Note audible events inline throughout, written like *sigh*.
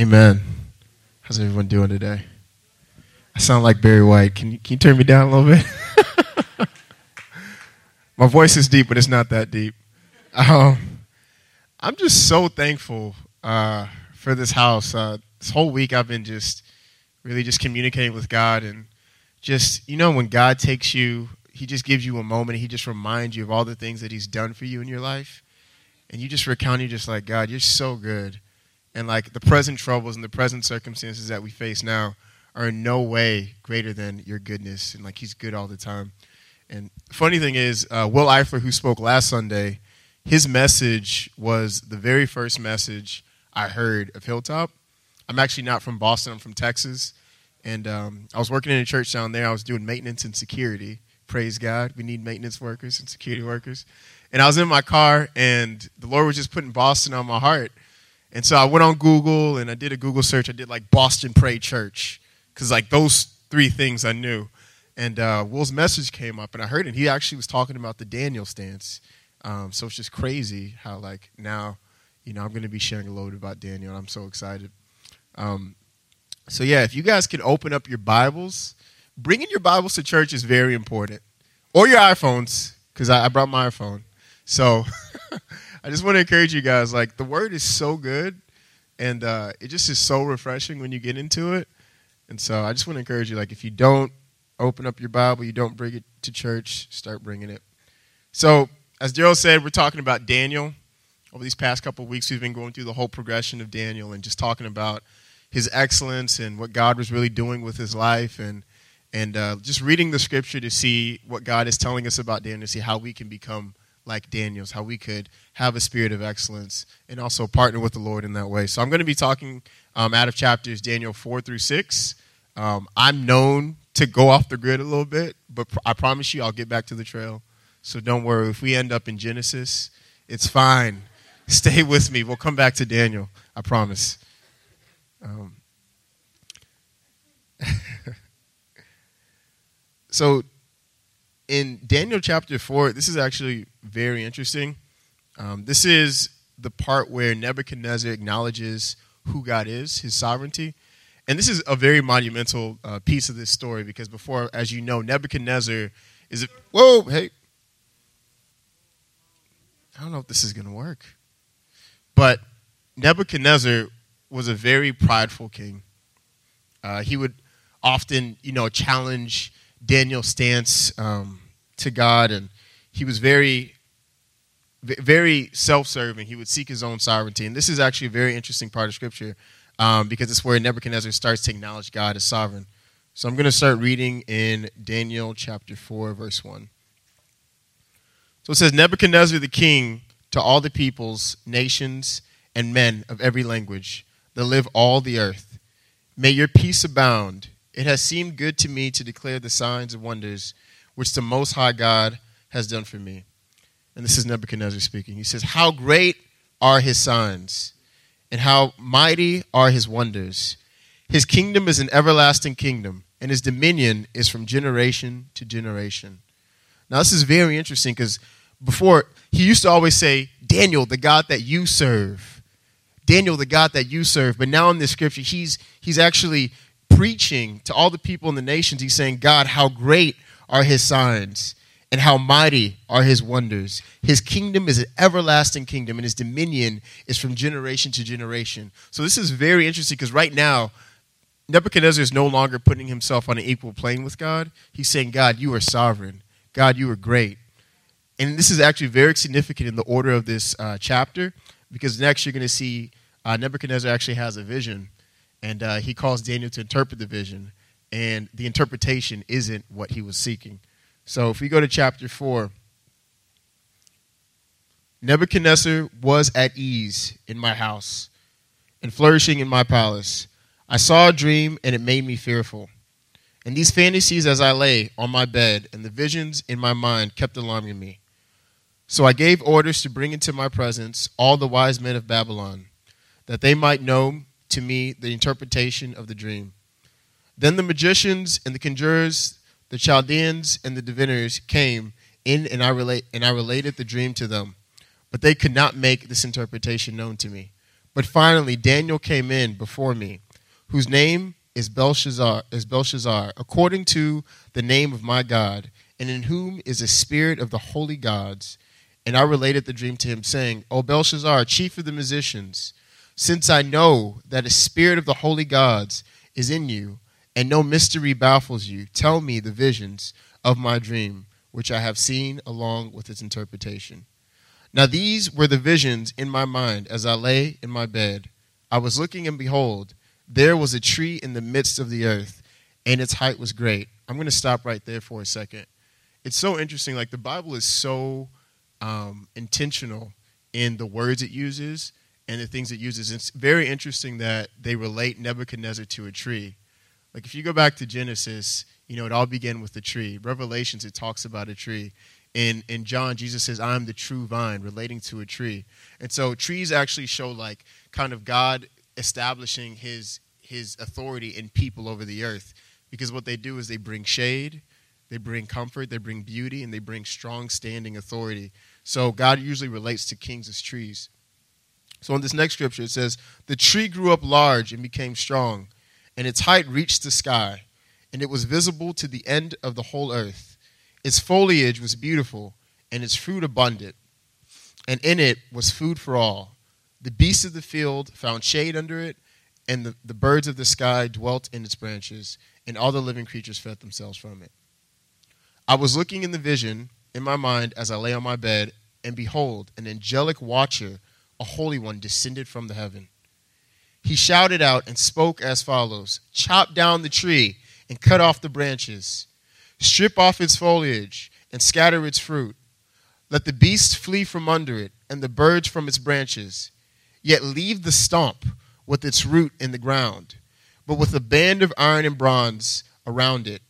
Amen. How's everyone doing today? I sound like Barry White. Can you, can you turn me down a little bit? *laughs* My voice is deep, but it's not that deep. Um, I'm just so thankful uh, for this house. Uh, this whole week, I've been just really just communicating with God and just, you know, when God takes you, He just gives you a moment. He just reminds you of all the things that He's done for you in your life. And you just recount, You're just like, God, you're so good. And like the present troubles and the present circumstances that we face now are in no way greater than your goodness. And like He's good all the time. And funny thing is, uh, Will Eifler, who spoke last Sunday, his message was the very first message I heard of Hilltop. I'm actually not from Boston, I'm from Texas. And um, I was working in a church down there. I was doing maintenance and security. Praise God. We need maintenance workers and security workers. And I was in my car, and the Lord was just putting Boston on my heart. And so I went on Google and I did a Google search. I did like Boston Pray Church, because like those three things I knew. And uh, Will's message came up, and I heard it. He actually was talking about the Daniel stance. Um, so it's just crazy how like now, you know, I'm going to be sharing a bit about Daniel, and I'm so excited. Um, so yeah, if you guys can open up your Bibles, bringing your Bibles to church is very important, or your iPhones, because I, I, brought my iPhone. So *laughs* I just want to encourage you guys. Like the Word is so good, and uh, it just is so refreshing when you get into it. And so I just want to encourage you. Like if you don't open up your Bible, you don't bring it to church, start bringing it. So as Daryl said, we're talking about Daniel. Over these past couple weeks, we've been going through the whole progression of Daniel and just talking about his excellence and what God was really doing with his life and and uh, just reading the scripture to see what God is telling us about Daniel, to see how we can become like Daniel's, how we could have a spirit of excellence and also partner with the Lord in that way. So I'm going to be talking um, out of chapters Daniel 4 through 6. Um, I'm known to go off the grid a little bit, but pr- I promise you I'll get back to the trail. So don't worry. If we end up in Genesis, it's fine. *laughs* Stay with me. We'll come back to Daniel. I promise. Um, *laughs* so, in Daniel chapter 4, this is actually very interesting. Um, this is the part where Nebuchadnezzar acknowledges who God is, his sovereignty. And this is a very monumental uh, piece of this story because before, as you know, Nebuchadnezzar is. A, whoa, hey, I don't know if this is going to work. But Nebuchadnezzar was a very prideful king. Uh, he would often, you know, challenge Daniel's stance um, to God, and he was very, very self-serving. He would seek his own sovereignty, and this is actually a very interesting part of Scripture um, because it's where Nebuchadnezzar starts to acknowledge God as sovereign. So I'm going to start reading in Daniel chapter four, verse one. So it says, Nebuchadnezzar the king to all the peoples, nations, and men of every language that live all the earth. May your peace abound. It has seemed good to me to declare the signs and wonders which the Most High God has done for me. And this is Nebuchadnezzar speaking. He says, How great are his signs, and how mighty are his wonders. His kingdom is an everlasting kingdom, and his dominion is from generation to generation. Now, this is very interesting because before, he used to always say, Daniel, the God that you serve. Daniel, the God that you serve. But now in this scripture, he's, he's actually preaching to all the people in the nations. He's saying, God, how great are his signs and how mighty are his wonders. His kingdom is an everlasting kingdom, and his dominion is from generation to generation. So this is very interesting because right now, Nebuchadnezzar is no longer putting himself on an equal plane with God. He's saying, God, you are sovereign. God, you are great. And this is actually very significant in the order of this uh, chapter because next you're going to see uh, Nebuchadnezzar actually has a vision and uh, he calls Daniel to interpret the vision. And the interpretation isn't what he was seeking. So if we go to chapter 4, Nebuchadnezzar was at ease in my house and flourishing in my palace. I saw a dream and it made me fearful. And these fantasies as I lay on my bed and the visions in my mind kept alarming me. So I gave orders to bring into my presence all the wise men of Babylon, that they might know to me the interpretation of the dream. Then the magicians and the conjurers, the Chaldeans and the diviners came in, and I, relate, and I related the dream to them. But they could not make this interpretation known to me. But finally, Daniel came in before me, whose name is Belshazzar, is Belshazzar, according to the name of my God, and in whom is a spirit of the holy gods. And I related the dream to him, saying, O Belshazzar, chief of the musicians, since I know that a spirit of the holy gods is in you, and no mystery baffles you, tell me the visions of my dream, which I have seen along with its interpretation. Now these were the visions in my mind as I lay in my bed. I was looking, and behold, there was a tree in the midst of the earth, and its height was great. I'm going to stop right there for a second. It's so interesting. Like the Bible is so um, intentional in the words it uses and the things it uses. It's very interesting that they relate Nebuchadnezzar to a tree. Like if you go back to Genesis, you know, it all began with the tree. Revelations, it talks about a tree. In, in John, Jesus says, I'm the true vine, relating to a tree. And so trees actually show like kind of God establishing his his authority in people over the earth because what they do is they bring shade, they bring comfort, they bring beauty, and they bring strong standing authority. So God usually relates to kings as trees. So in this next scripture, it says, The tree grew up large and became strong, and its height reached the sky, and it was visible to the end of the whole earth. Its foliage was beautiful, and its fruit abundant, and in it was food for all. The beasts of the field found shade under it, and the, the birds of the sky dwelt in its branches, and all the living creatures fed themselves from it. I was looking in the vision in my mind as I lay on my bed, and behold, an angelic watcher, a holy one, descended from the heaven. He shouted out and spoke as follows Chop down the tree and cut off the branches, strip off its foliage and scatter its fruit. Let the beasts flee from under it, and the birds from its branches Yet leave the stump with its root in the ground, but with a band of iron and bronze around it,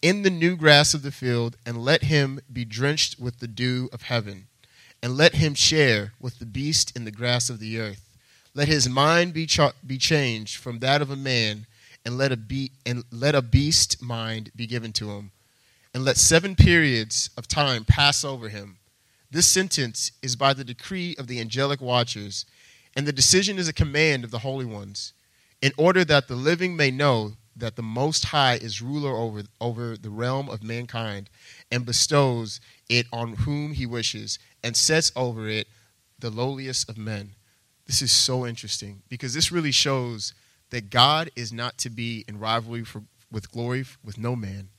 in the new grass of the field, and let him be drenched with the dew of heaven, and let him share with the beast in the grass of the earth. Let his mind be, cha- be changed from that of a man, and let a, be- and let a beast mind be given to him, and let seven periods of time pass over him. This sentence is by the decree of the angelic watchers and the decision is a command of the holy ones, in order that the living may know that the Most High is ruler over, over the realm of mankind and bestows it on whom he wishes and sets over it the lowliest of men. This is so interesting because this really shows that God is not to be in rivalry for, with glory with no man,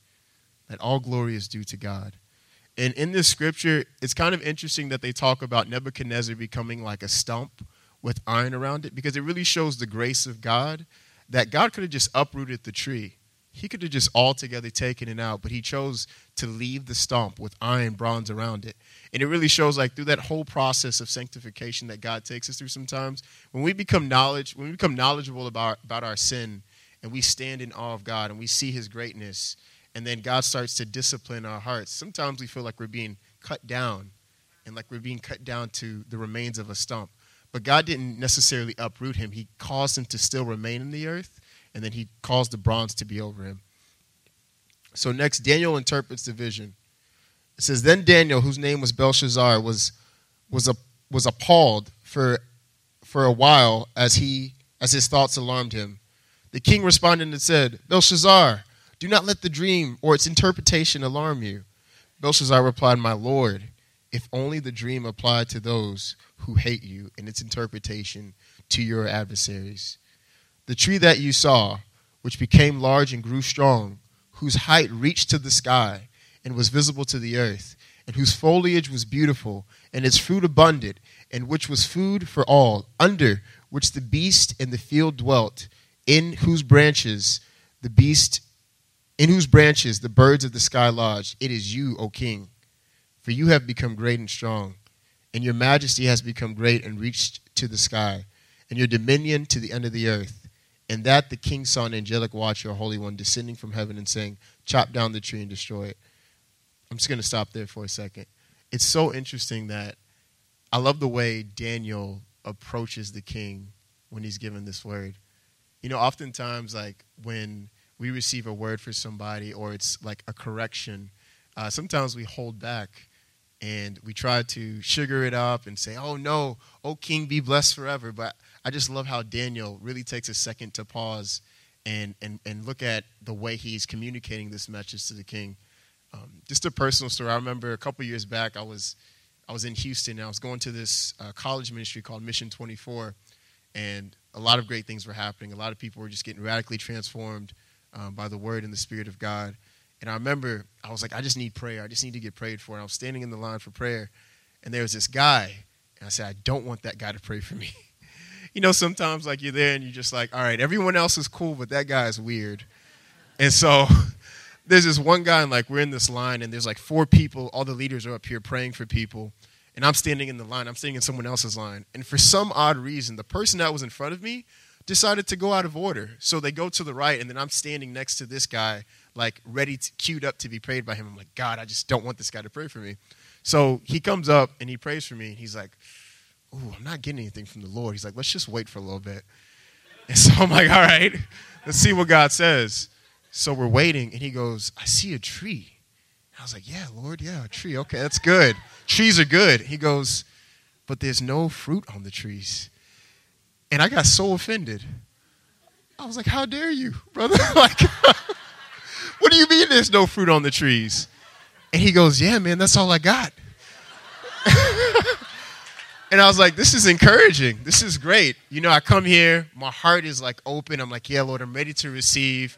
that all glory is due to God. And in this scripture, it's kind of interesting that they talk about Nebuchadnezzar becoming like a stump with iron around it because it really shows the grace of God that God could have just uprooted the tree. He could have just altogether taken it out, but he chose to leave the stump with iron bronze around it. And it really shows like through that whole process of sanctification that God takes us through sometimes, when we become knowledge, when we become knowledgeable about, about our sin and we stand in awe of God and we see his greatness, and then God starts to discipline our hearts, sometimes we feel like we're being cut down and like we're being cut down to the remains of a stump. But God didn't necessarily uproot him. He caused him to still remain in the earth, and then he caused the bronze to be over him. So next, Daniel interprets the vision. It says, Then Daniel, whose name was Belshazzar, was, was, a, was appalled for, for a while as, he, as his thoughts alarmed him. The king responded and said, Belshazzar, do not let the dream or its interpretation alarm you. Belshazzar replied, My lord, if only the dream applied to those who hate you and its interpretation to your adversaries. The tree that you saw, which became large and grew strong, whose height reached to the sky and was visible to the earth, and whose foliage was beautiful, and its fruit abundant, and which was food for all, under which the beast in the field dwelt, in whose branches the beast in whose branches the birds of the sky lodged. It is you, O king for you have become great and strong, and your majesty has become great and reached to the sky, and your dominion to the end of the earth. And that the king saw an angelic watcher, a holy one, descending from heaven and saying, Chop down the tree and destroy it. I'm just going to stop there for a second. It's so interesting that I love the way Daniel approaches the king when he's given this word. You know, oftentimes, like when we receive a word for somebody or it's like a correction, uh, sometimes we hold back and we try to sugar it up and say, "Oh no, oh King, be blessed forever." But I just love how Daniel really takes a second to pause and and and look at the way he's communicating this message to the king. Um, just a personal story. I remember a couple years back, I was I was in Houston. and I was going to this uh, college ministry called Mission 24, and a lot of great things were happening. A lot of people were just getting radically transformed um, by the Word and the Spirit of God. And I remember I was like, I just need prayer. I just need to get prayed for. And I was standing in the line for prayer, and there was this guy, and I said, I don't want that guy to pray for me. *laughs* you know, sometimes like you're there and you're just like, all right, everyone else is cool, but that guy is weird. And so *laughs* there's this one guy, and like we're in this line, and there's like four people. All the leaders are up here praying for people, and I'm standing in the line. I'm standing in someone else's line, and for some odd reason, the person that was in front of me decided to go out of order. So they go to the right, and then I'm standing next to this guy, like ready, to, queued up to be prayed by him. I'm like, God, I just don't want this guy to pray for me. So he comes up and he prays for me, and he's like, Ooh, I'm not getting anything from the Lord. He's like, let's just wait for a little bit. *laughs* And so I'm like, all right, let's see what God says. So we're waiting, and he goes, I see a tree. I was like, yeah, Lord, yeah, a tree. Okay, that's good. Trees are good. He goes, but there's no fruit on the trees. And I got so offended. I was like, how dare you, brother? *laughs* like, *laughs* what do you mean there's no fruit on the trees? And he goes, yeah, man, that's all I got. And I was like, this is encouraging. This is great. You know, I come here, my heart is like open. I'm like, yeah, Lord, I'm ready to receive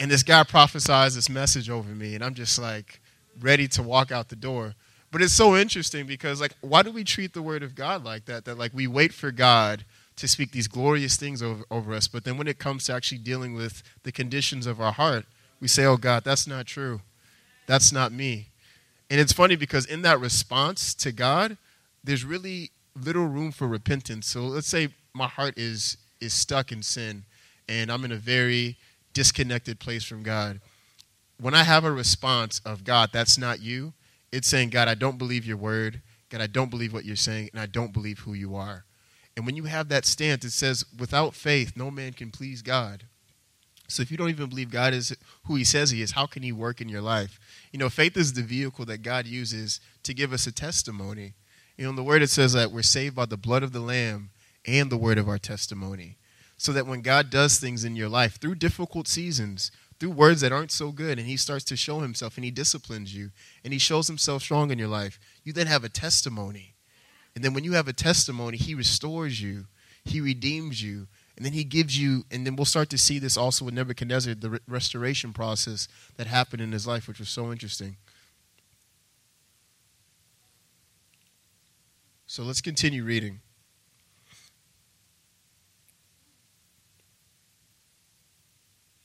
and this guy prophesies this message over me and i'm just like ready to walk out the door but it's so interesting because like why do we treat the word of god like that that like we wait for god to speak these glorious things over, over us but then when it comes to actually dealing with the conditions of our heart we say oh god that's not true that's not me and it's funny because in that response to god there's really little room for repentance so let's say my heart is is stuck in sin and i'm in a very disconnected place from God. When I have a response of God, that's not you, it's saying, God, I don't believe your word. God, I don't believe what you're saying, and I don't believe who you are. And when you have that stance, it says, without faith, no man can please God. So if you don't even believe God is who he says he is, how can he work in your life? You know, faith is the vehicle that God uses to give us a testimony. You know, in the word it says that we're saved by the blood of the Lamb and the word of our testimony so that when God does things in your life through difficult seasons, through words that aren't so good, and He starts to show Himself and He disciplines you and He shows Himself strong in your life, you then have a testimony. And then when you have a testimony, He restores you, He redeems you, and then He gives you, and then we'll start to see this also with Nebuchadnezzar, the re- restoration process that happened in his life, which was so interesting. So let's continue reading.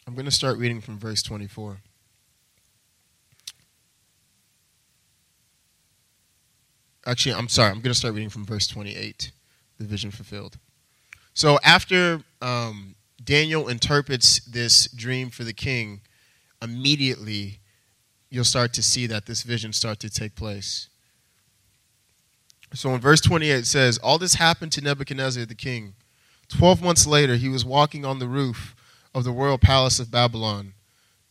I'm going to start reading from verse 24. Actually, I'm sorry. I'm going to start reading from verse 28, the vision fulfilled. So after um, Daniel interprets this dream for the king, immediately you'll start to see that this vision start to take place. So in verse 28 it says, All this happened to Nebuchadnezzar the king. Twelve months later, he was walking on the roof of the royal palace of Babylon.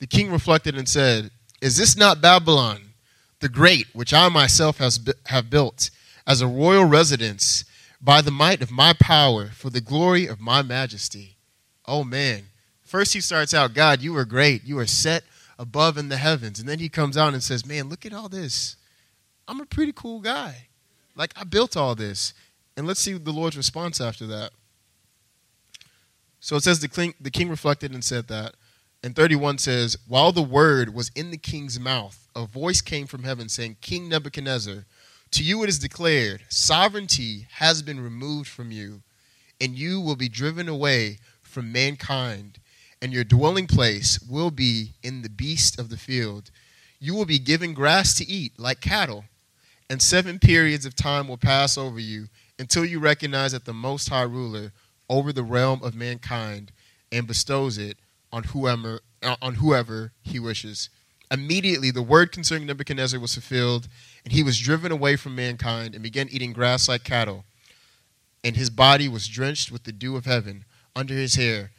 The king reflected and said, Is this not Babylon, the great, which I myself has, have built as a royal residence by the might of my power for the glory of my majesty? Oh man. First he starts out, God, you are great. You are set above in the heavens. And then he comes out and says, Man, look at all this. I'm a pretty cool guy. Like, I built all this. And let's see the Lord's response after that. So it says the king, reflected and said that. And 31 says, While the word was in the king's mouth, a voice came from heaven saying, King Nebuchadnezzar, to you it is declared, sovereignty has been removed from you, and you will be driven away from mankind, and your dwelling place will be in the beast of the field. You will be given grass to eat like cattle, and seven periods of time will pass over you until you recognize that the Most High Ruler over the realm of mankind and bestows it on whoever uh, on whoever he wishes. Immediately the word concerning Nebuchadnezzar was fulfilled, and he was driven away from mankind and began eating grass like cattle. And his body was drenched with the dew of heaven. Under his hair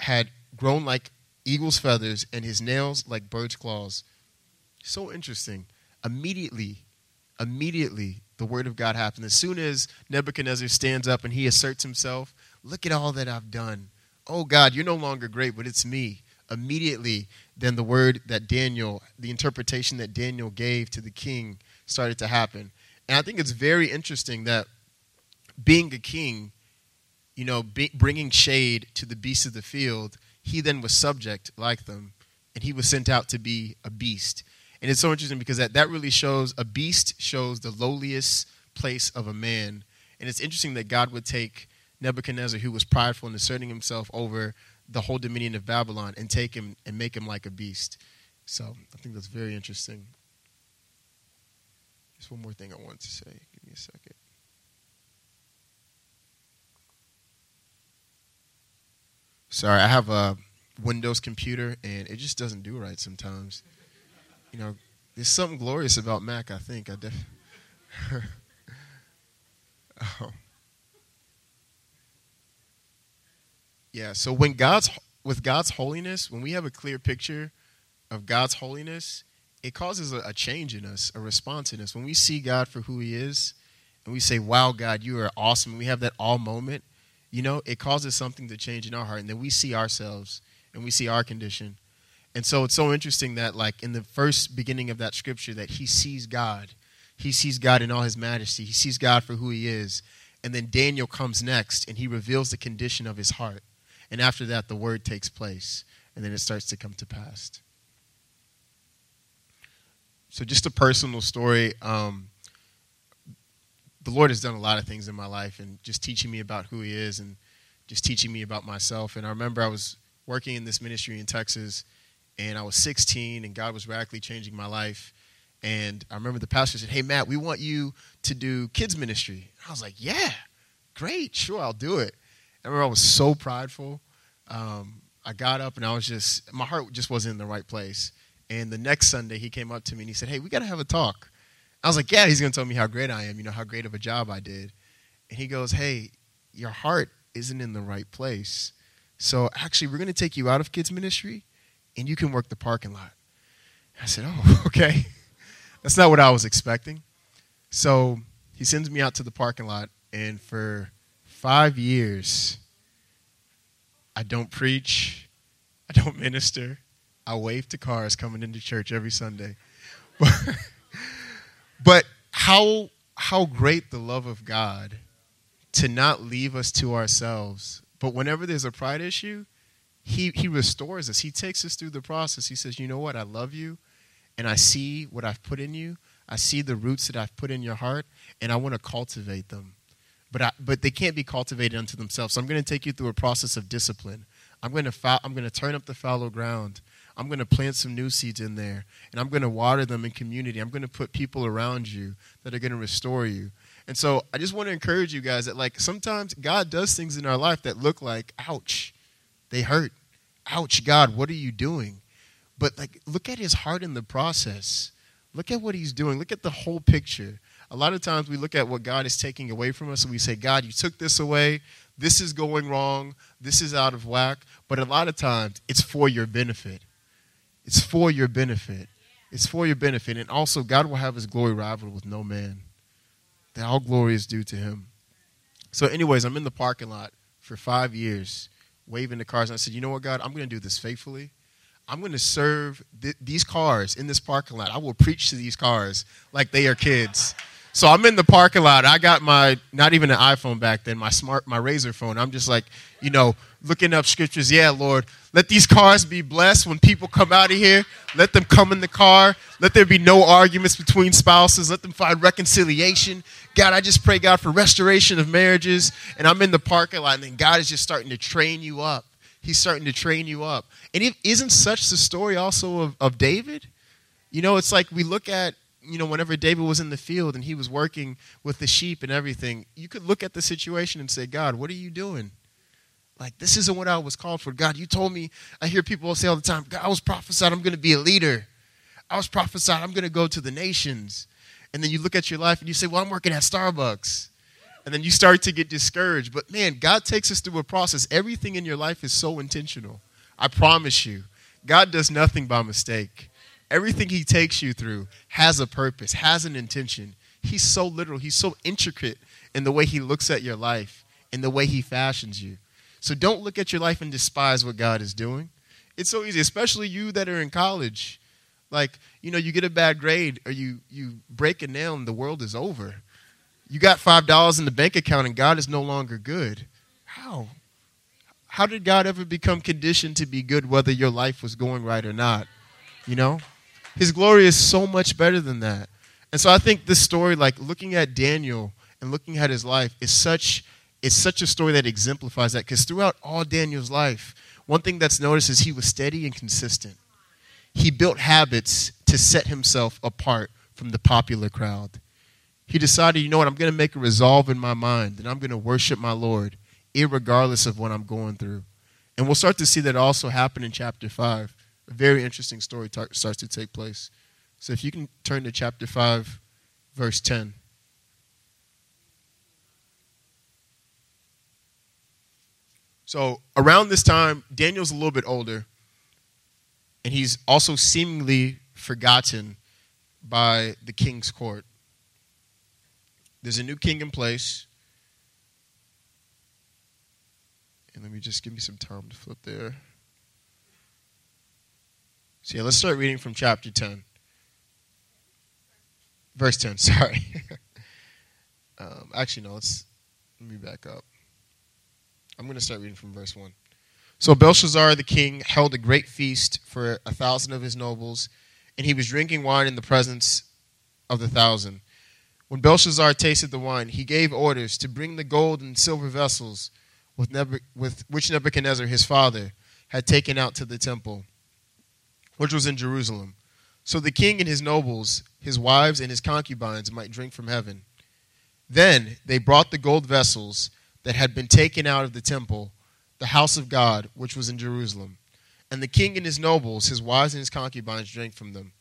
had grown like eagle's feathers, and his nails like bird's claws. So interesting. Immediately, immediately the word of God happens. As soon as Nebuchadnezzar stands up and he asserts himself, look at all that I've done. Oh God, you're no longer great, but it's me. Immediately, then the word that Daniel, the interpretation that Daniel gave to the king started to happen. And I think it's very interesting that being a king, you know, be, bringing shade to the beasts of the field, he then was subject like them, and he was sent out to be a beast. And it's so interesting because that, that really shows a beast shows the lowliest place of a man. And it's interesting that God would take Nebuchadnezzar, who was prideful and asserting himself over the whole dominion of Babylon, and take him and make him like a beast. So I think that's very interesting. Just one more thing I want to say. Give me a second. Sorry, I have a Windows computer and it just doesn't do right sometimes you know, there's something glorious about Mac, I think. I def- oh. *laughs* Yeah, so when God's with God's holiness, when we have a clear picture of God's holiness, it causes a, a change in us, a response in us. When we see God for who he is, and we say, Wow, God, you are awesome, and we have that all moment, you know, it causes something to change in our heart. And then we see ourselves and we see our condition and so it's so interesting that, like, in the first beginning of that scripture, that he sees God. He sees God in all his majesty. He sees God for who he is. And then Daniel comes next and he reveals the condition of his heart. And after that, the word takes place. And then it starts to come to pass. So, just a personal story. Um, the Lord has done a lot of things in my life and just teaching me about who he is and just teaching me about myself. And I remember I was working in this ministry in Texas and I was 16, and God was radically changing my life. And I remember the pastor said, Hey, Matt, we want you to do kids' ministry. I was like, Yeah, great, sure, I'll do it. I remember I was so prideful. Um, I got up and I was just, my heart just wasn't in the right place. And the next Sunday, he came up to me and he said, Hey, we got to have a talk. I was like, Yeah, he's going to tell me how great I am, you know, how great of a job I did. And he goes, Hey, your heart isn't in the right place. So actually, we're going to take you out of kids' ministry and you can work the parking lot. I said, Oh, *laughs* okay. That's not what I was expecting. So he sends me out to the parking lot, and for five years, I don't preach, I don't *laughs* minister, I wave to cars coming into church every Sunday. *laughs* but how, how great the love of God to not leave us to ourselves. But whenever there's a pride issue, he, he restores us. He takes us through the process. He says, You know what? I love you, and I see what I've put in you. I see the roots that I've put in your heart, and I want to cultivate them. But, I, but they can't be cultivated unto themselves. So I'm going to take you through a process of discipline. I'm going to, I'm going to turn up the fallow ground. I'm going to plant some new seeds in there, and I'm going to water them in community. I'm going to put people around you that are going to restore you. And so I just want to encourage you guys that, like, sometimes God does things in our life that look like, ouch, they hurt ouch, God, what are you doing? But like, look at his heart in the process. Look at what he's doing. Look at the whole picture. A lot of times we look at what God is taking away from us and we say, God, you took this away. This is going wrong. This is out of whack. But a lot of times it's for your benefit. It's for your benefit. It's for your benefit. And also, God will have his glory rivaled with no man. That all glory is due to him. So, anyways, I'm in the parking lot for five years waving the cars. And I said, you know what, God, I'm going to do this faithfully. I'm going to serve th- these cars in this parking lot. I will preach to these cars like they are kids. So I'm in the parking lot. I got my not even an iPhone back then, my smart my Razr phone. I'm just like, you know, looking up scriptures. Yeah, Lord, let these cars be blessed when people come out of here. Let them come in the car. Let there be no arguments between spouses. Let them find reconciliation. God, I just pray God for restoration of marriages. And I'm in the parking lot, and then God is just starting to train you up. He's starting to train you up. And it isn't such the story also of, of David? You know, it's like we look at you know, whenever David was in the field and he was working with the sheep and everything, you could look at the situation and say, God, what are you doing? Like, this isn't what I was called for. God, you told me, I hear people say all the time, God, I was prophesied I'm going to be a leader. I was prophesied I'm going to go to the nations. And then you look at your life and you say, well, I'm working at Starbucks. And then you start to get discouraged. But man, God takes us through a process. Everything in your life is so intentional. I promise you. God does nothing by mistake. Everything he takes you through has a purpose, has an intention. he's so literal. He's so intricate in the way he looks at your life, in the way he fashions you. So don't look at your life and despise what God is doing. It's so easy, especially you that are in college. Like, you know, you get a bad grade or you, you break a nail and the world is over. You got $5 in the bank account and God is no longer good. How? How did God ever become conditioned to be good whether your life was going right or not? You know? His glory is so much better than that. And so I think this story, like looking at Daniel and looking at his life, is such it's such a story that exemplifies that. Because throughout all Daniel's life, one thing that's noticed is he was steady and consistent. He built habits to set himself apart from the popular crowd. He decided, you know what, I'm going to make a resolve in my mind and I'm going to worship my Lord, regardless of what I'm going through. And we'll start to see that also happen in chapter 5. A very interesting story t- starts to take place. So if you can turn to chapter 5, verse 10. So around this time, Daniel's a little bit older, and he's also seemingly forgotten by the king's court. There's a new king in place. And let me just give me some time to flip there. So, yeah, let's start reading from chapter 10. Verse 10, *laughs* sorry. *laughs* um, actually, no, let's let me back up. I'm going to start reading from verse 1. So Belshazzar the king held a great feast for a thousand of his nobles, and he was drinking wine in the presence of the thousand. When Belshazzar tasted the wine, he gave orders to bring the gold and silver vessels with, Neb- with which Nebuchadnezzar his father had taken out to the temple, which was in Jerusalem, so the king and his nobles, his wives, and his concubines might drink from heaven. Then they brought the gold vessels that had been taken out of the temple, the house of God, which was in Jerusalem. And the king and his nobles, his wives and his concubines, drank from them.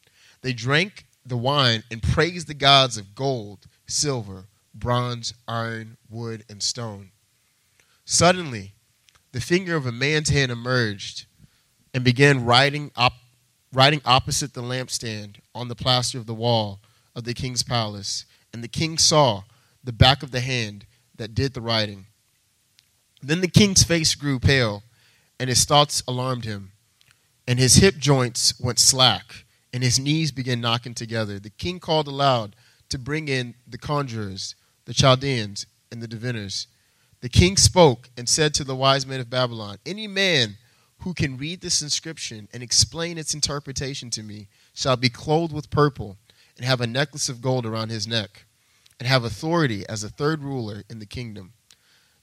They drank the wine and praised the gods of gold, silver, bronze, iron, wood, and stone. Suddenly, the finger of a man's hand emerged and began writing, op- writing opposite the lampstand on the plaster of the wall of the king's palace. And the king saw the back of the hand that did the writing. Then the king's face grew pale, and his thoughts alarmed him, and his hip joints went slack, and his knees began knocking together. The king called aloud to bring in the conjurers, the Chaldeans, and the diviners. The king spoke and said to the wise men of Babylon, Any man who can read this inscription and explain its interpretation to me shall be clothed with purple and have a necklace of gold around his neck and have authority as a third ruler in the kingdom.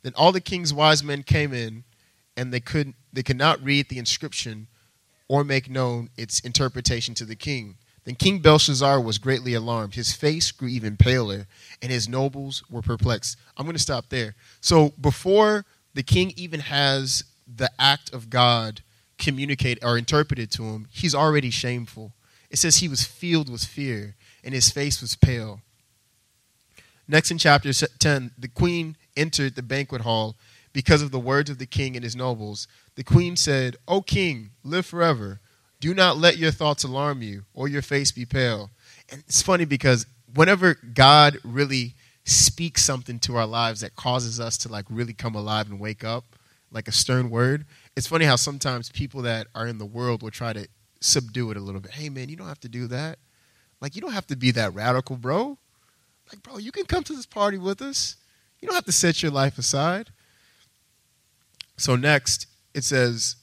Then all the king's wise men came in, and they could they could not read the inscription or make known its interpretation to the king. Then King Belshazzar was greatly alarmed. His face grew even paler, and his nobles were perplexed. I'm going to stop there. So before the king even has the act of God communicate or interpreted to him, he's already shameful. It says he was filled with fear, and his face was pale. Next in chapter 10, the queen entered the banquet hall because of the words of the king and his nobles. The queen said, O king, live forever. Do not let your thoughts alarm you or your face be pale. And it's funny because whenever God really speaks something to our lives that causes us to like really come alive and wake up, like a stern word, it's funny how sometimes people that are in the world will try to subdue it a little bit. Hey man, you don't have to do that. Like you don't have to be that radical, bro. Like, bro, you can come to this party with us. You don't have to set your life aside. So, next, it says,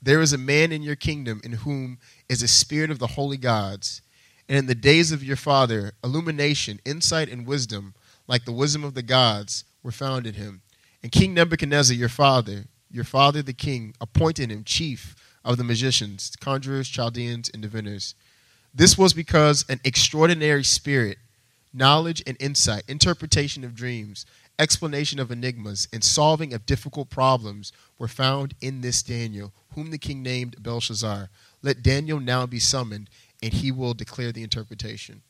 There is a man in your kingdom in whom is a spirit of the holy gods. And in the days of your father, illumination, insight, and wisdom, like the wisdom of the gods, were found in him. And King Nebuchadnezzar, your father, your father the king, appointed him chief of the magicians, conjurers, Chaldeans, and diviners. This was because an extraordinary spirit knowledge and insight, interpretation of dreams, explanation of enigmas, and solving of difficult problems were found in this Daniel, whom the king named Belshazzar. Let Daniel now be summoned, and he will declare the interpretation.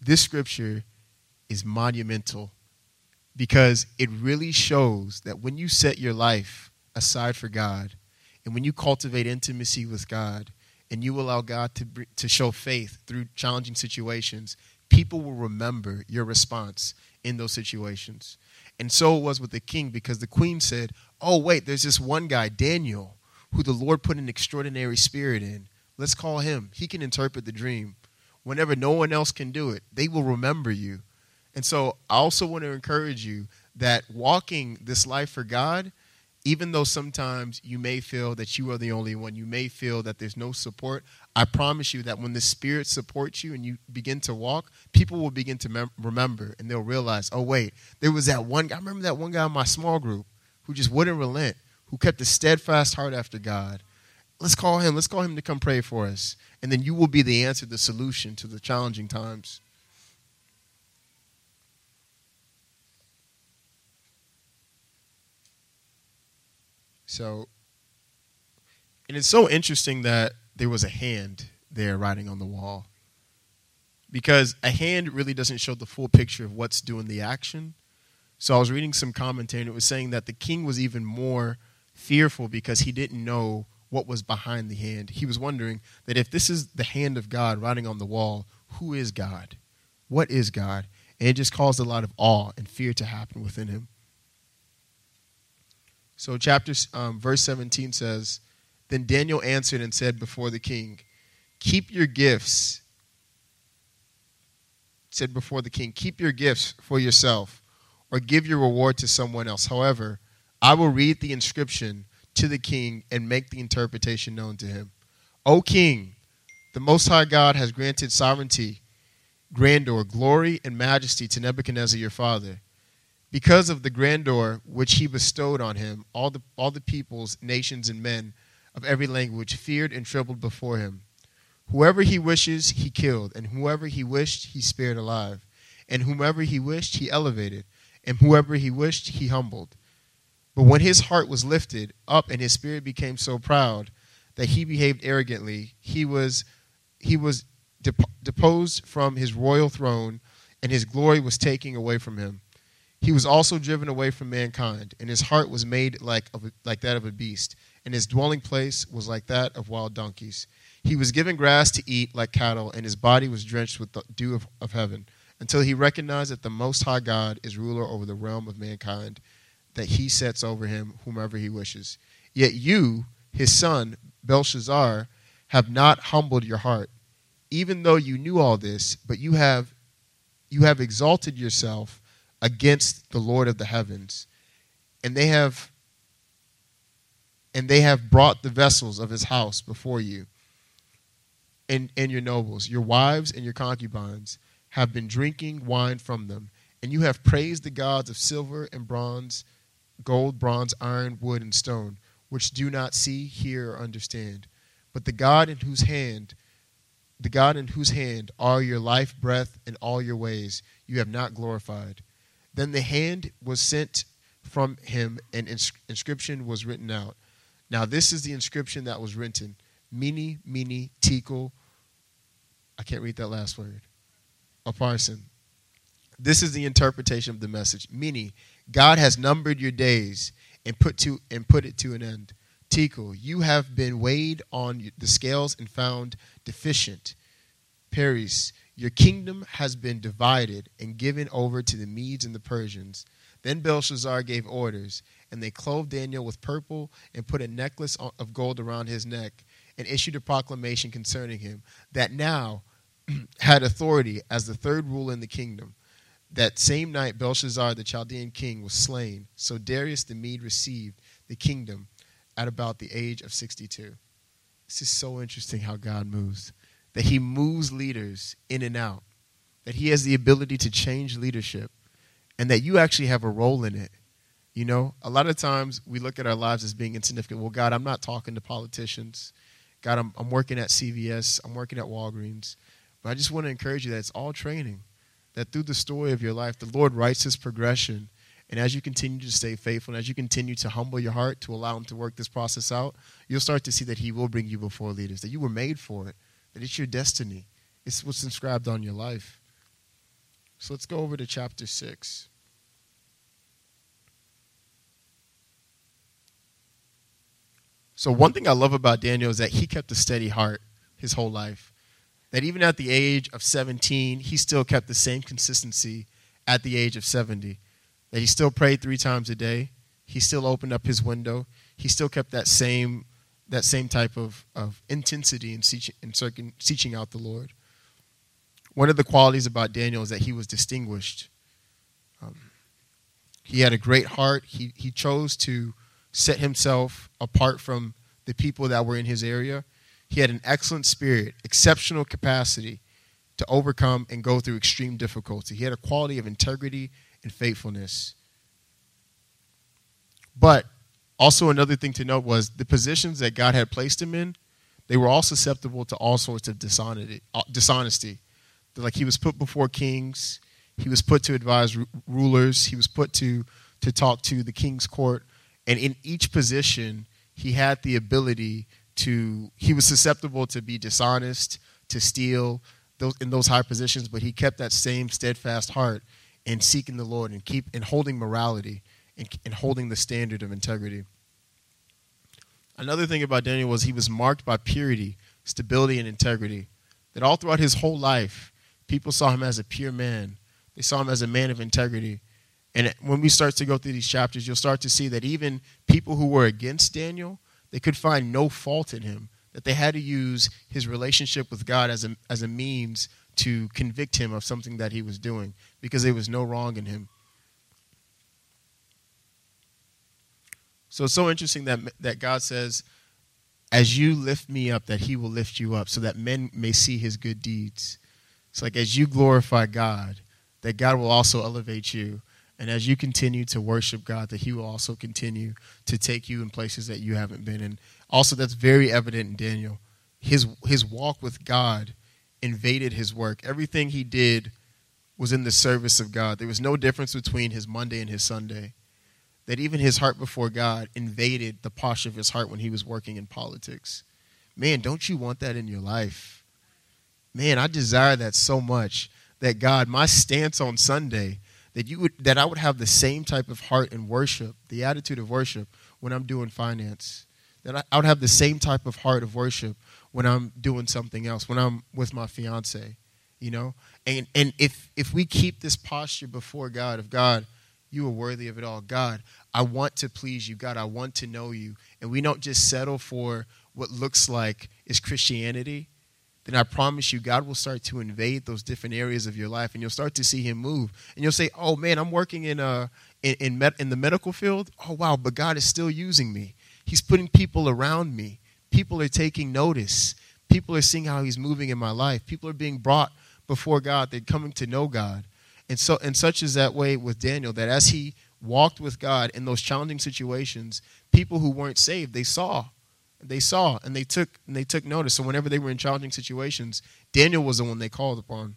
This scripture is monumental because it really shows that when you set your life aside for God, and when you cultivate intimacy with God, and you allow God to, to show faith through challenging situations, people will remember your response in those situations. And so it was with the king because the queen said, Oh, wait, there's this one guy, Daniel, who the Lord put an extraordinary spirit in. Let's call him. He can interpret the dream. Whenever no one else can do it, they will remember you. And so I also want to encourage you that walking this life for God even though sometimes you may feel that you are the only one, you may feel that there's no support, I promise you that when the Spirit supports you and you begin to walk, people will begin to mem- remember and they'll realize, oh, wait, there was that one guy. I remember that one guy in my small group who just wouldn't relent, who kept a steadfast heart after God. Let's call him. Let's call him to come pray for us. And then you will be the answer, the solution to the challenging times. So, and it's so interesting that there was a hand there writing on the wall. Because a hand really doesn't show the full picture of what's doing the action. So I was reading some commentary and it was saying that the king was even more fearful because he didn't know what was behind the hand. He was wondering that if this is the hand of God writing on the wall, who is God? What is God? And it just caused a lot of awe and fear to happen within him. So, chapter um, verse 17 says, Then Daniel answered and said before the king, Keep your gifts. Said before the king, Keep your gifts for yourself, or give your reward to someone else. However, I will read the inscription to the king and make the interpretation known to him. O king, the Most High God has granted sovereignty, grandeur, glory, and majesty to Nebuchadnezzar your father because of the grandeur which he bestowed on him, all the, all the peoples, nations, and men of every language feared and trembled before him. Whoever he wishes, he killed, and whoever he wished, he spared alive. And whomever he wished, he elevated, and whoever he wished, he humbled. But when his heart was lifted up and his spirit became so proud that he behaved arrogantly, he was, he was deposed from his royal throne, and his glory was taken away from him. He was also driven away from mankind, and his heart was made like, a, like that of a beast, and his dwelling place was like that of wild donkeys. He was given grass to eat like cattle, and his body was drenched with the dew of, of heaven, until he recognized that the Most High God is ruler over the realm of mankind, that he sets over him whomever he wishes. Yet you, his son, Belshazzar, have not humbled your heart, even though you knew all this, but you have, you have exalted yourself against the Lord of the heavens. And they have and they have brought the vessels of his house before you and, and your nobles, your wives and your concubines have been drinking wine from them, and you have praised the gods of silver and bronze, gold, bronze, iron, wood, and stone, which do not see, hear, or understand. But the God in whose hand the God in whose hand are your life, breath, and all your ways, you have not glorified. Then the hand was sent from him, and ins- inscription was written out. Now, this is the inscription that was written Mene, Mene, Tekel. I can't read that last word. A parson. This is the interpretation of the message. Mene, God has numbered your days and put to and put it to an end. Tekel, you have been weighed on the scales and found deficient. Peres, your kingdom has been divided and given over to the Medes and the Persians. Then Belshazzar gave orders, and they clothed Daniel with purple and put a necklace of gold around his neck and issued a proclamation concerning him that now *clears throat* had authority as the third ruler in the kingdom. That same night, Belshazzar, the Chaldean king, was slain. So Darius the Mede received the kingdom at about the age of 62. This is so interesting how God moves that he moves leaders in and out, that he has the ability to change leadership, and that you actually have a role in it. You know, a lot of times we look at our lives as being insignificant. Well, God, I'm not talking to politicians. God, I'm, I'm working at CVS, I'm working at Walgreens. But I just want to encourage you that it's all training, that through the story of your life, the Lord writes his progression. And as you continue to stay faithful, and as you continue to humble your heart to allow him to work this process out, you'll start to see that he will bring you before leaders, that you were made for it that it's your destiny, it's what's inscribed on your life. So let's go over to chapter 6. So, one thing I love about Daniel is that he kept a steady heart his whole life. that even at the age of 17, he still kept the same consistency at the age of 70. That he still prayed three times a day. He still opened up his window. He still kept that same, that same type of, of intensity in, seeking, in out the Lord. One of the qualities about Daniel is that he was distinguished. Um, he had a great heart. He, he chose to set himself apart from the people that were in his area. He had an excellent spirit, exceptional capacity to overcome and go through extreme difficulty. He had a quality of integrity and faithfulness. But also, another thing to note was the positions that God had placed him in, they were all susceptible to all sorts of dishonesty. Uh. Like he was put before kings, he was put to advise rulers, he was put to, to talk to the king's court. And in each position, he had the ability to, he was susceptible to be dishonest, to steal those, in those high positions, but he kept that same steadfast heart in seeking the Lord and keep in holding morality and, and holding the standard of integrity. Another thing about Daniel was he was marked by purity, stability, and integrity. That all throughout his whole life, people saw him as a pure man. They saw him as a man of integrity. And when we start to go through these chapters, you'll start to see that even people who were against Daniel, they could find no fault in him, that they had to use his relationship with God as a, as a means to convict him of something that he was doing because there was no wrong in him. So it's so interesting that, that God says, as you lift me up, that he will lift you up so that men may see his good deeds. It's like as you glorify God, that God will also elevate you and as you continue to worship God, that He will also continue to take you in places that you haven't been. And also, that's very evident in Daniel. His, his walk with God invaded his work. Everything he did was in the service of God. There was no difference between his Monday and his Sunday. That even his heart before God invaded the posture of his heart when he was working in politics. Man, don't you want that in your life? Man, I desire that so much that God, my stance on Sunday that you would that I would have the same type of heart in worship, the attitude of worship when I'm doing finance. That I, I would have the same type of heart of worship when I'm doing something else, when I'm with my fiance, you know? And and if if we keep this posture before God of God, you are worthy of it all. God, I want to please you. God, I want to know you. And we don't just settle for what looks like is Christianity, then I promise you, God will start to invade those different areas of your life, and you'll start to see Him move. And you'll say, "Oh man, I'm working in uh in in, med- in the medical field. Oh wow, but God is still using me. He's putting people around me. People are taking notice. People are seeing how He's moving in my life. People are being brought before God. They're coming to know God. And so, and such is that way with Daniel. That as he walked with God in those challenging situations, people who weren't saved they saw they saw and they took and they took notice. So whenever they were in challenging situations, Daniel was the one they called upon.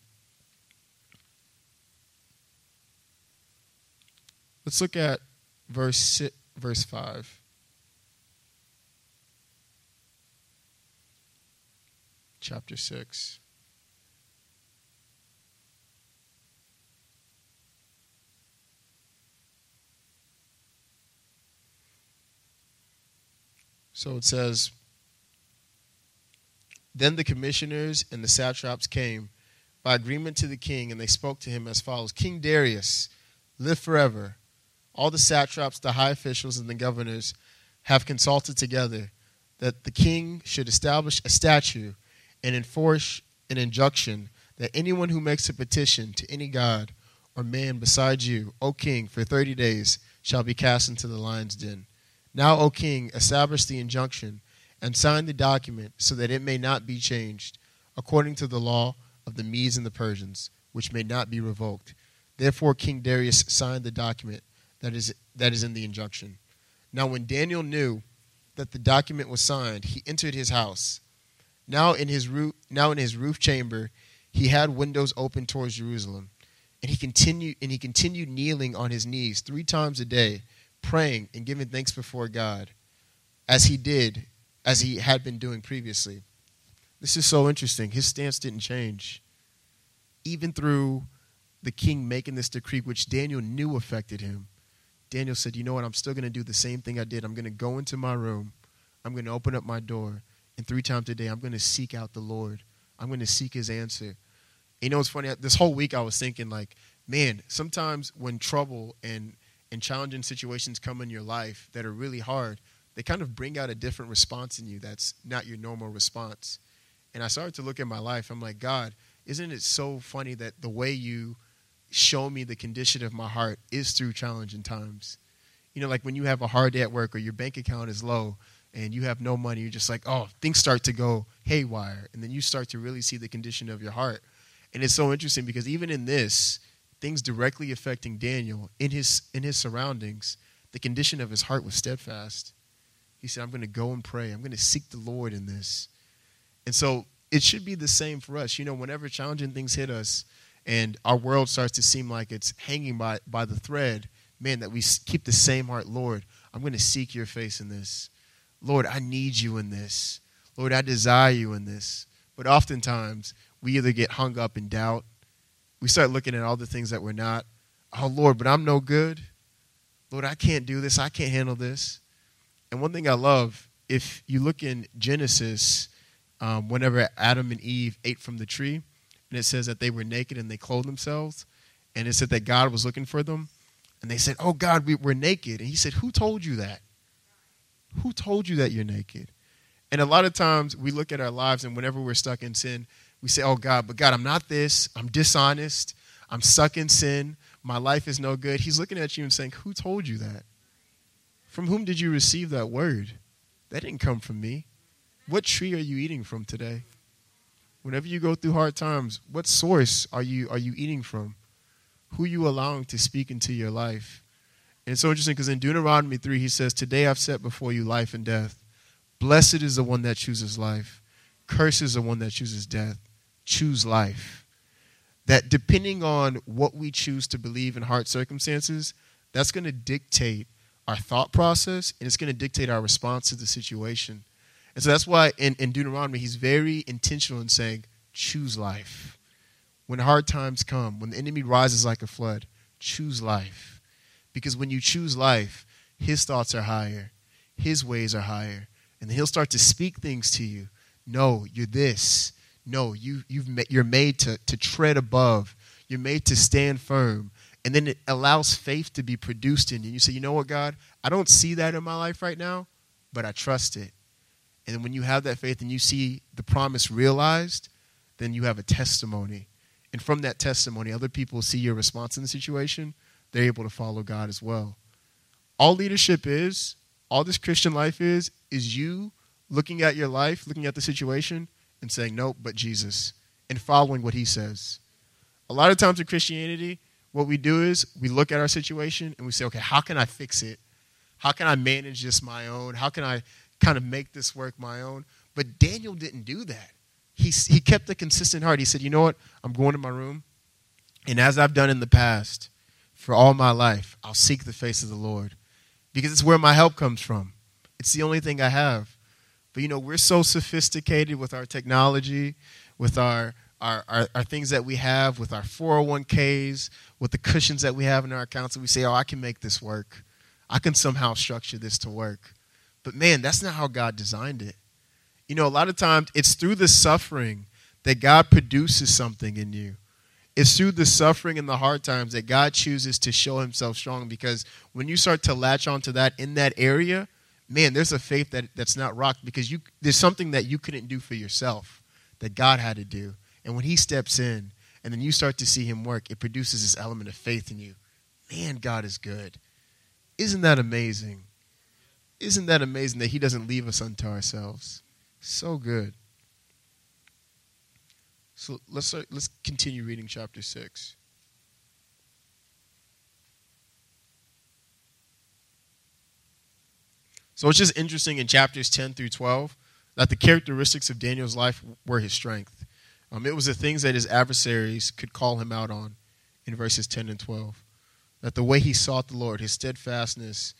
Let's look at verse verse 5. Chapter 6. So it says, Then the commissioners and the satraps came by agreement to the king, and they spoke to him as follows King Darius, live forever. All the satraps, the high officials, and the governors have consulted together that the king should establish a statute and enforce an injunction that anyone who makes a petition to any god or man besides you, O king, for thirty days shall be cast into the lion's den. Now, O king, establish the injunction and sign the document so that it may not be changed, according to the law of the Medes and the Persians, which may not be revoked. Therefore, King Darius signed the document that is, that is in the injunction. Now, when Daniel knew that the document was signed, he entered his house. Now in his roof, now in his roof chamber, he had windows open towards Jerusalem, and he continued and he continued kneeling on his knees three times a day praying and giving thanks before God as he did, as he had been doing previously. This is so interesting. His stance didn't change. Even through the king making this decree, which Daniel knew affected him, Daniel said, You know what? I'm still going to do the same thing I did. I'm going to go into my room, I'm going to open up my door, and three times a day, I'm going to seek out the Lord. I'm going to seek his answer. You know, it's funny. This whole week I was thinking, like, man, sometimes when trouble and, and challenging situations come in your life that are really hard, they kind of bring out a different response in you that's not your normal response. And I started to look at my life. I'm like, God, isn't it so funny that the way you show me the condition of my heart is through challenging times? You know, like when you have a hard day at work or your bank account is low and you have no money, you're just like, oh, things start to go haywire. And then you start to really see the condition of your heart. And it's so interesting because even in this, things directly affecting Daniel in his in his surroundings, the condition of his heart was steadfast. He said, I'm going to go and pray. I'm going to seek the Lord in this. And so it should be the same for us. You know, whenever challenging things hit us and our world starts to seem like it's hanging by, by the thread, man, that we keep the same heart. Lord, I'm going to seek your face in this. Lord, I need you in this. Lord, I desire you in this. But oftentimes, we either get hung up in doubt. We start looking at all the things that we're not. Oh, Lord, but I'm no good. Lord, I can't do this. I can't handle this. And one thing I love, if you look in Genesis, um, whenever Adam and Eve ate from the tree, and it says that they were naked and they clothed themselves, and it said that God was looking for them, and they said, Oh, God, we, we're naked. And He said, Who told you that? Who told you that you're naked? And a lot of times we look at our lives, and whenever we're stuck in sin, we say, Oh, God, but God, I'm not this. I'm dishonest. I'm stuck in sin. My life is no good. He's looking at you and saying, Who told you that? From whom did you receive that word? That didn't come from me. What tree are you eating from today? Whenever you go through hard times, what source are you are you eating from? Who are you allowing to speak into your life? And it's so interesting because in Deuteronomy 3, he says, Today I've set before you life and death. Blessed is the one that chooses life. Cursed is the one that chooses death. Choose life. That depending on what we choose to believe in hard circumstances, that's going to dictate our thought process and it's going to dictate our response to the situation. And so that's why in, in Deuteronomy, he's very intentional in saying, choose life. When hard times come, when the enemy rises like a flood, choose life. Because when you choose life, his thoughts are higher, his ways are higher, and he'll start to speak things to you. No, you're this. No, you, you've, you're made to, to tread above. You're made to stand firm. And then it allows faith to be produced in you. You say, you know what, God? I don't see that in my life right now, but I trust it. And when you have that faith and you see the promise realized, then you have a testimony. And from that testimony, other people see your response in the situation. They're able to follow God as well. All leadership is, all this Christian life is, is you looking at your life, looking at the situation, and saying, nope, but Jesus, and following what he says. A lot of times in Christianity, what we do is we look at our situation and we say, okay, how can I fix it? How can I manage this my own? How can I kind of make this work my own? But Daniel didn't do that. He, he kept a consistent heart. He said, you know what? I'm going to my room. And as I've done in the past, for all my life, I'll seek the face of the Lord because it's where my help comes from. It's the only thing I have. But you know, we're so sophisticated with our technology, with our our, our, our, things that we have with our 401ks, with the cushions that we have in our accounts, and we say, oh, I can make this work. I can somehow structure this to work. But man, that's not how God designed it. You know, a lot of times it's through the suffering that God produces something in you. It's through the suffering and the hard times that God chooses to show himself strong because when you start to latch onto that in that area, man, there's a faith that, that's not rocked because you there's something that you couldn't do for yourself that God had to do. And when he steps in and then you start to see him work, it produces this element of faith in you. Man, God is good. Isn't that amazing? Isn't that amazing that he doesn't leave us unto ourselves? So good. So let's let's continue reading chapter 6. So it's just interesting in chapters 10 through 12 that the characteristics of Daniel's life were his strength. Um, it was the things that his adversaries could call him out on in verses 10 and 12. That the way he sought the Lord, his steadfastness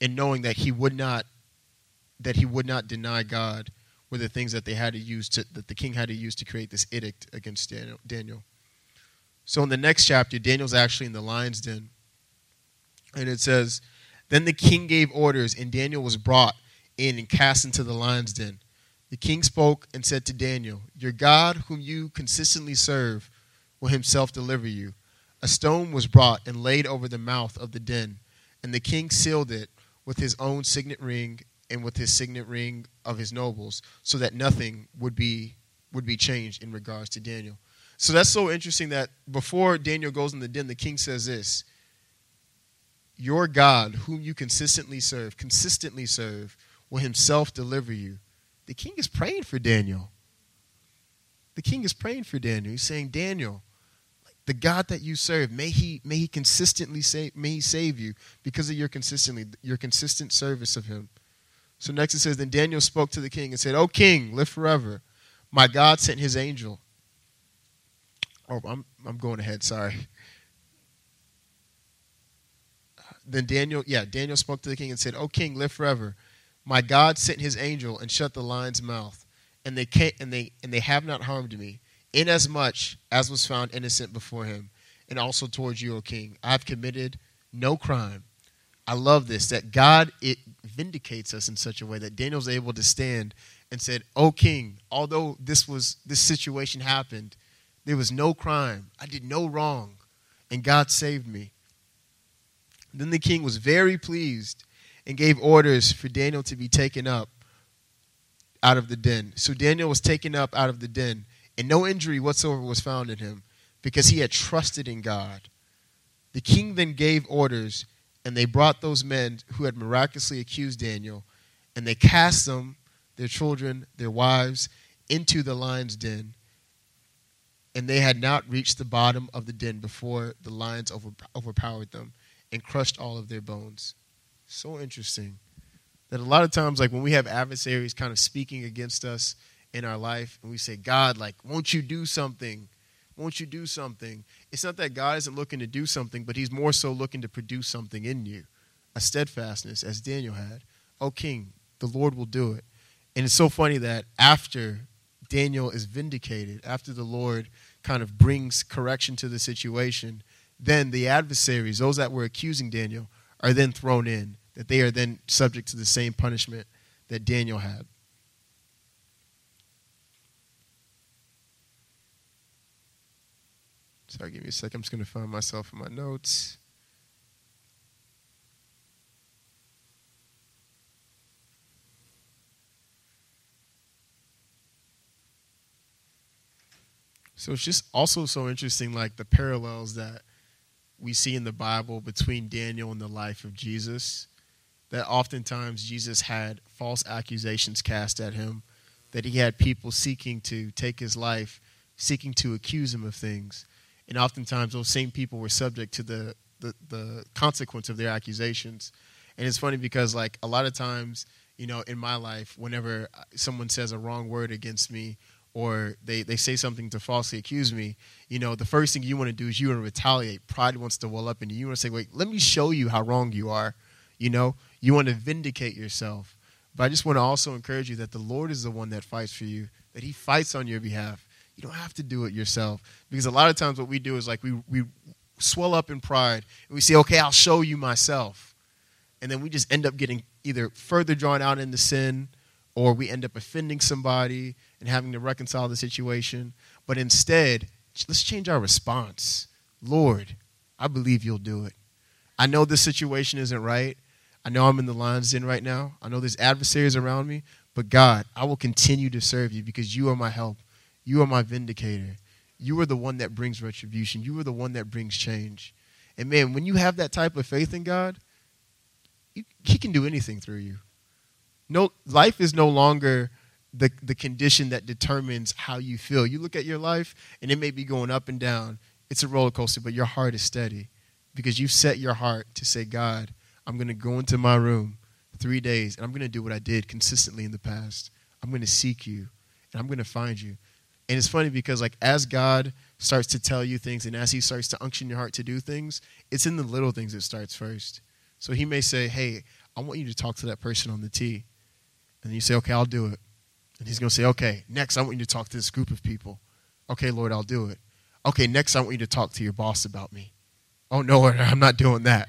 in knowing that he would not that he would not deny God were the things that they had to use to that the king had to use to create this edict against Daniel. Daniel. So in the next chapter, Daniel's actually in the lion's den. And it says, Then the king gave orders, and Daniel was brought in and cast into the lion's den. The king spoke and said to Daniel, Your God, whom you consistently serve, will himself deliver you. A stone was brought and laid over the mouth of the den, and the king sealed it with his own signet ring and with his signet ring of his nobles, so that nothing would be would be changed in regards to Daniel. So that's so interesting that before Daniel goes in the den, the king says this Your God, whom you consistently serve, consistently serve, will himself deliver you. The king is praying for Daniel. The king is praying for Daniel. He's saying, Daniel, the God that you serve, may he may he consistently save may he save you because of your consistently your consistent service of him. So next it says, Then Daniel spoke to the king and said, O king, live forever. My God sent his angel. Oh, I'm I'm going ahead, sorry. Then Daniel, yeah, Daniel spoke to the king and said, O king, live forever. My God sent his angel and shut the lion's mouth, and they can't, and they and they have not harmed me, inasmuch as was found innocent before him, and also towards you, O king. I have committed no crime. I love this that God it vindicates us in such a way that Daniel's able to stand and said, "O king, although this was this situation happened, there was no crime. I did no wrong, and God saved me." Then the king was very pleased and gave orders for Daniel to be taken up out of the den. So Daniel was taken up out of the den, and no injury whatsoever was found in him, because he had trusted in God. The king then gave orders, and they brought those men who had miraculously accused Daniel, and they cast them, their children, their wives, into the lion's den. And they had not reached the bottom of the den before the lions over, overpowered them and crushed all of their bones so interesting that a lot of times, like when we have adversaries kind of speaking against us in our life, and we say, God, like, won't you do something? Won't you do something? It's not that God isn't looking to do something, but He's more so looking to produce something in you a steadfastness, as Daniel had. Oh, King, the Lord will do it. And it's so funny that after Daniel is vindicated, after the Lord kind of brings correction to the situation, then the adversaries, those that were accusing Daniel, are then thrown in that they are then subject to the same punishment that Daniel had. Sorry, give me a second. I'm just going to find myself in my notes. So it's just also so interesting, like the parallels that we see in the Bible between Daniel and the life of Jesus that oftentimes Jesus had false accusations cast at him, that he had people seeking to take his life, seeking to accuse him of things. And oftentimes those same people were subject to the, the, the consequence of their accusations. And it's funny because, like, a lot of times, you know, in my life, whenever someone says a wrong word against me or they, they say something to falsely accuse me, you know, the first thing you want to do is you want to retaliate. Pride wants to well up in you. You want to say, wait, let me show you how wrong you are. You know, you want to vindicate yourself. But I just want to also encourage you that the Lord is the one that fights for you, that He fights on your behalf. You don't have to do it yourself. Because a lot of times what we do is like we, we swell up in pride and we say, okay, I'll show you myself. And then we just end up getting either further drawn out into sin or we end up offending somebody and having to reconcile the situation. But instead, let's change our response. Lord, I believe you'll do it. I know this situation isn't right. I know I'm in the lion's den right now. I know there's adversaries around me, but God, I will continue to serve you because you are my help. You are my vindicator. You are the one that brings retribution. You are the one that brings change. And man, when you have that type of faith in God, He can do anything through you. No, life is no longer the, the condition that determines how you feel. You look at your life, and it may be going up and down. It's a roller coaster, but your heart is steady because you've set your heart to say, God, I'm going to go into my room three days and I'm going to do what I did consistently in the past. I'm going to seek you and I'm going to find you. And it's funny because, like, as God starts to tell you things and as He starts to unction your heart to do things, it's in the little things that starts first. So He may say, Hey, I want you to talk to that person on the T. And you say, Okay, I'll do it. And He's going to say, Okay, next, I want you to talk to this group of people. Okay, Lord, I'll do it. Okay, next, I want you to talk to your boss about me. Oh, no, Lord, I'm not doing that.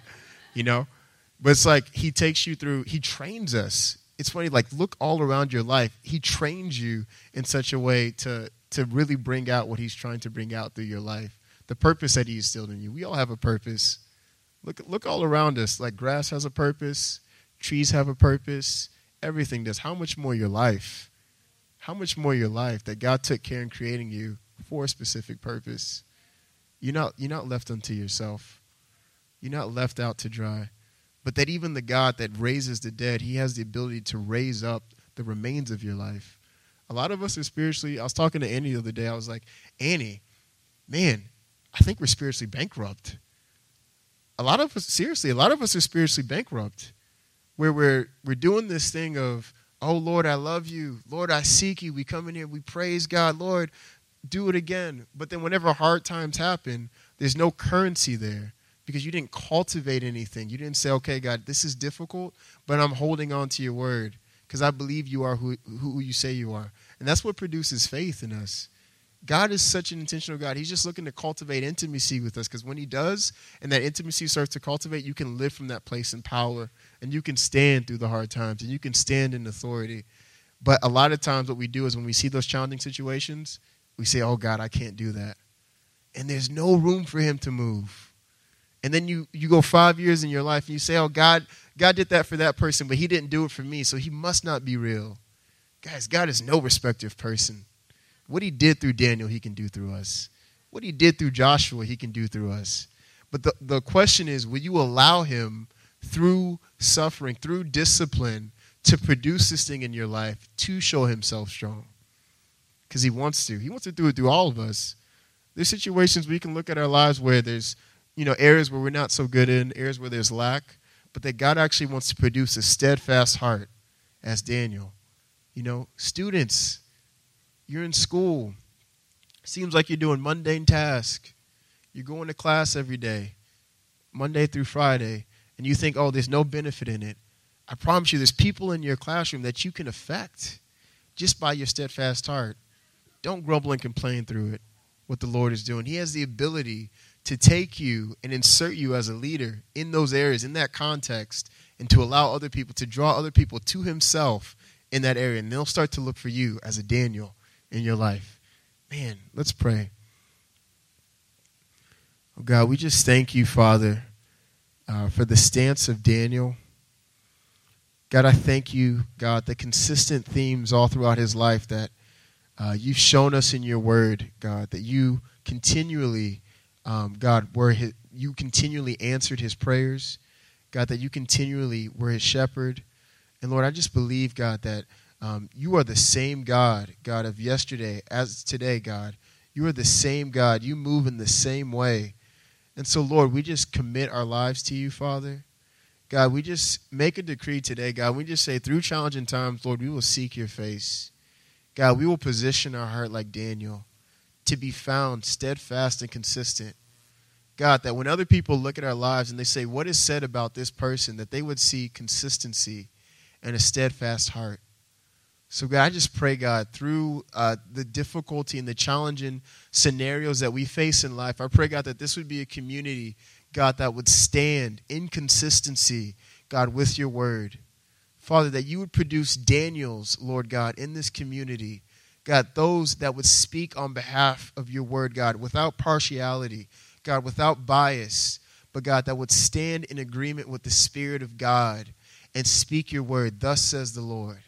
You know? But it's like he takes you through, he trains us. it's funny, like, look all around your life. He trains you in such a way to, to really bring out what he's trying to bring out through your life. The purpose that he instilled in you. We all have a purpose. Look, look all around us. Like, grass has a purpose, trees have a purpose, everything does. How much more your life? How much more your life that God took care in creating you for a specific purpose? You're not, you're not left unto yourself. You're not left out to dry but that even the God that raises the dead, he has the ability to raise up the remains of your life. A lot of us are spiritually, I was talking to Annie the other day. I was like, Annie, man, I think we're spiritually bankrupt. A lot of us, seriously, a lot of us are spiritually bankrupt, where we're, we're doing this thing of, oh, Lord, I love you. Lord, I seek you. We come in here, we praise God. Lord, do it again. But then whenever hard times happen, there's no currency there because you didn't cultivate anything. You didn't say, okay, God, this is difficult, but I'm holding on to your word because I believe you are who, who you say you are. And that's what produces faith in us. God is such an intentional God. He's just looking to cultivate intimacy with us because when He does, and that intimacy starts to cultivate, you can live from that place in power and you can stand through the hard times and you can stand in authority. But a lot of times, what we do is when we see those challenging situations, we say, Oh God, I can't do that. And there's no room for Him to move and then you you go five years in your life and you say, "Oh, God, God did that for that person, but He didn't do it for me, so He must not be real." Guys, God is no respecter of person. What He did through Daniel, He can do through us. What He did through Joshua, He can do through us. But the, the question is, will you allow Him through suffering, through discipline, to produce this thing in your life to show Himself strong? Because He wants to. He wants to do it through all of us. There's situations we can look at our lives where there's you know, areas where we're not so good in, areas where there's lack, but that God actually wants to produce a steadfast heart as Daniel. You know, students, you're in school. Seems like you're doing mundane tasks. You're going to class every day, Monday through Friday, and you think, oh, there's no benefit in it. I promise you, there's people in your classroom that you can affect just by your steadfast heart. Don't grumble and complain through it, what the Lord is doing. He has the ability to take you and insert you as a leader in those areas, in that context, and to allow other people to draw other people to Himself in that area. And they'll start to look for you as a Daniel in your life. Man, let's pray. Oh God, we just thank you, Father, uh, for the stance of Daniel. God, I thank you, God, the consistent themes all throughout his life that uh, you've shown us in your word, God, that you continually um, God, where his, you continually answered his prayers. God, that you continually were his shepherd. And Lord, I just believe, God, that um, you are the same God, God, of yesterday as today, God. You are the same God. You move in the same way. And so, Lord, we just commit our lives to you, Father. God, we just make a decree today, God. We just say, through challenging times, Lord, we will seek your face. God, we will position our heart like Daniel to be found steadfast and consistent. God, that when other people look at our lives and they say, What is said about this person, that they would see consistency and a steadfast heart. So, God, I just pray, God, through uh, the difficulty and the challenging scenarios that we face in life, I pray, God, that this would be a community, God, that would stand in consistency, God, with your word. Father, that you would produce Daniels, Lord God, in this community God, those that would speak on behalf of your word, God, without partiality, God, without bias, but God, that would stand in agreement with the Spirit of God and speak your word. Thus says the Lord.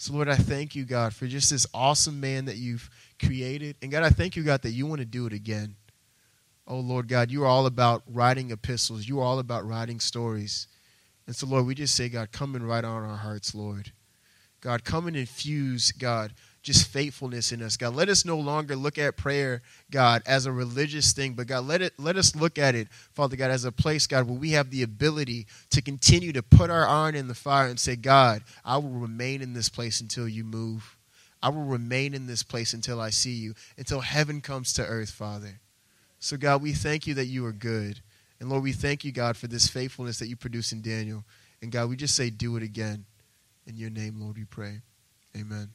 So, Lord, I thank you, God, for just this awesome man that you've created. And God, I thank you, God, that you want to do it again. Oh, Lord God, you are all about writing epistles, you are all about writing stories. And so, Lord, we just say, God, come and write on our hearts, Lord. God, come and infuse, God, just faithfulness in us. God, let us no longer look at prayer, God, as a religious thing, but God, let it let us look at it, Father God, as a place, God, where we have the ability to continue to put our iron in the fire and say, God, I will remain in this place until you move. I will remain in this place until I see you, until heaven comes to earth, Father. So, God, we thank you that you are good. And Lord, we thank you, God, for this faithfulness that you produce in Daniel. And God, we just say, do it again. In your name, Lord, we pray. Amen.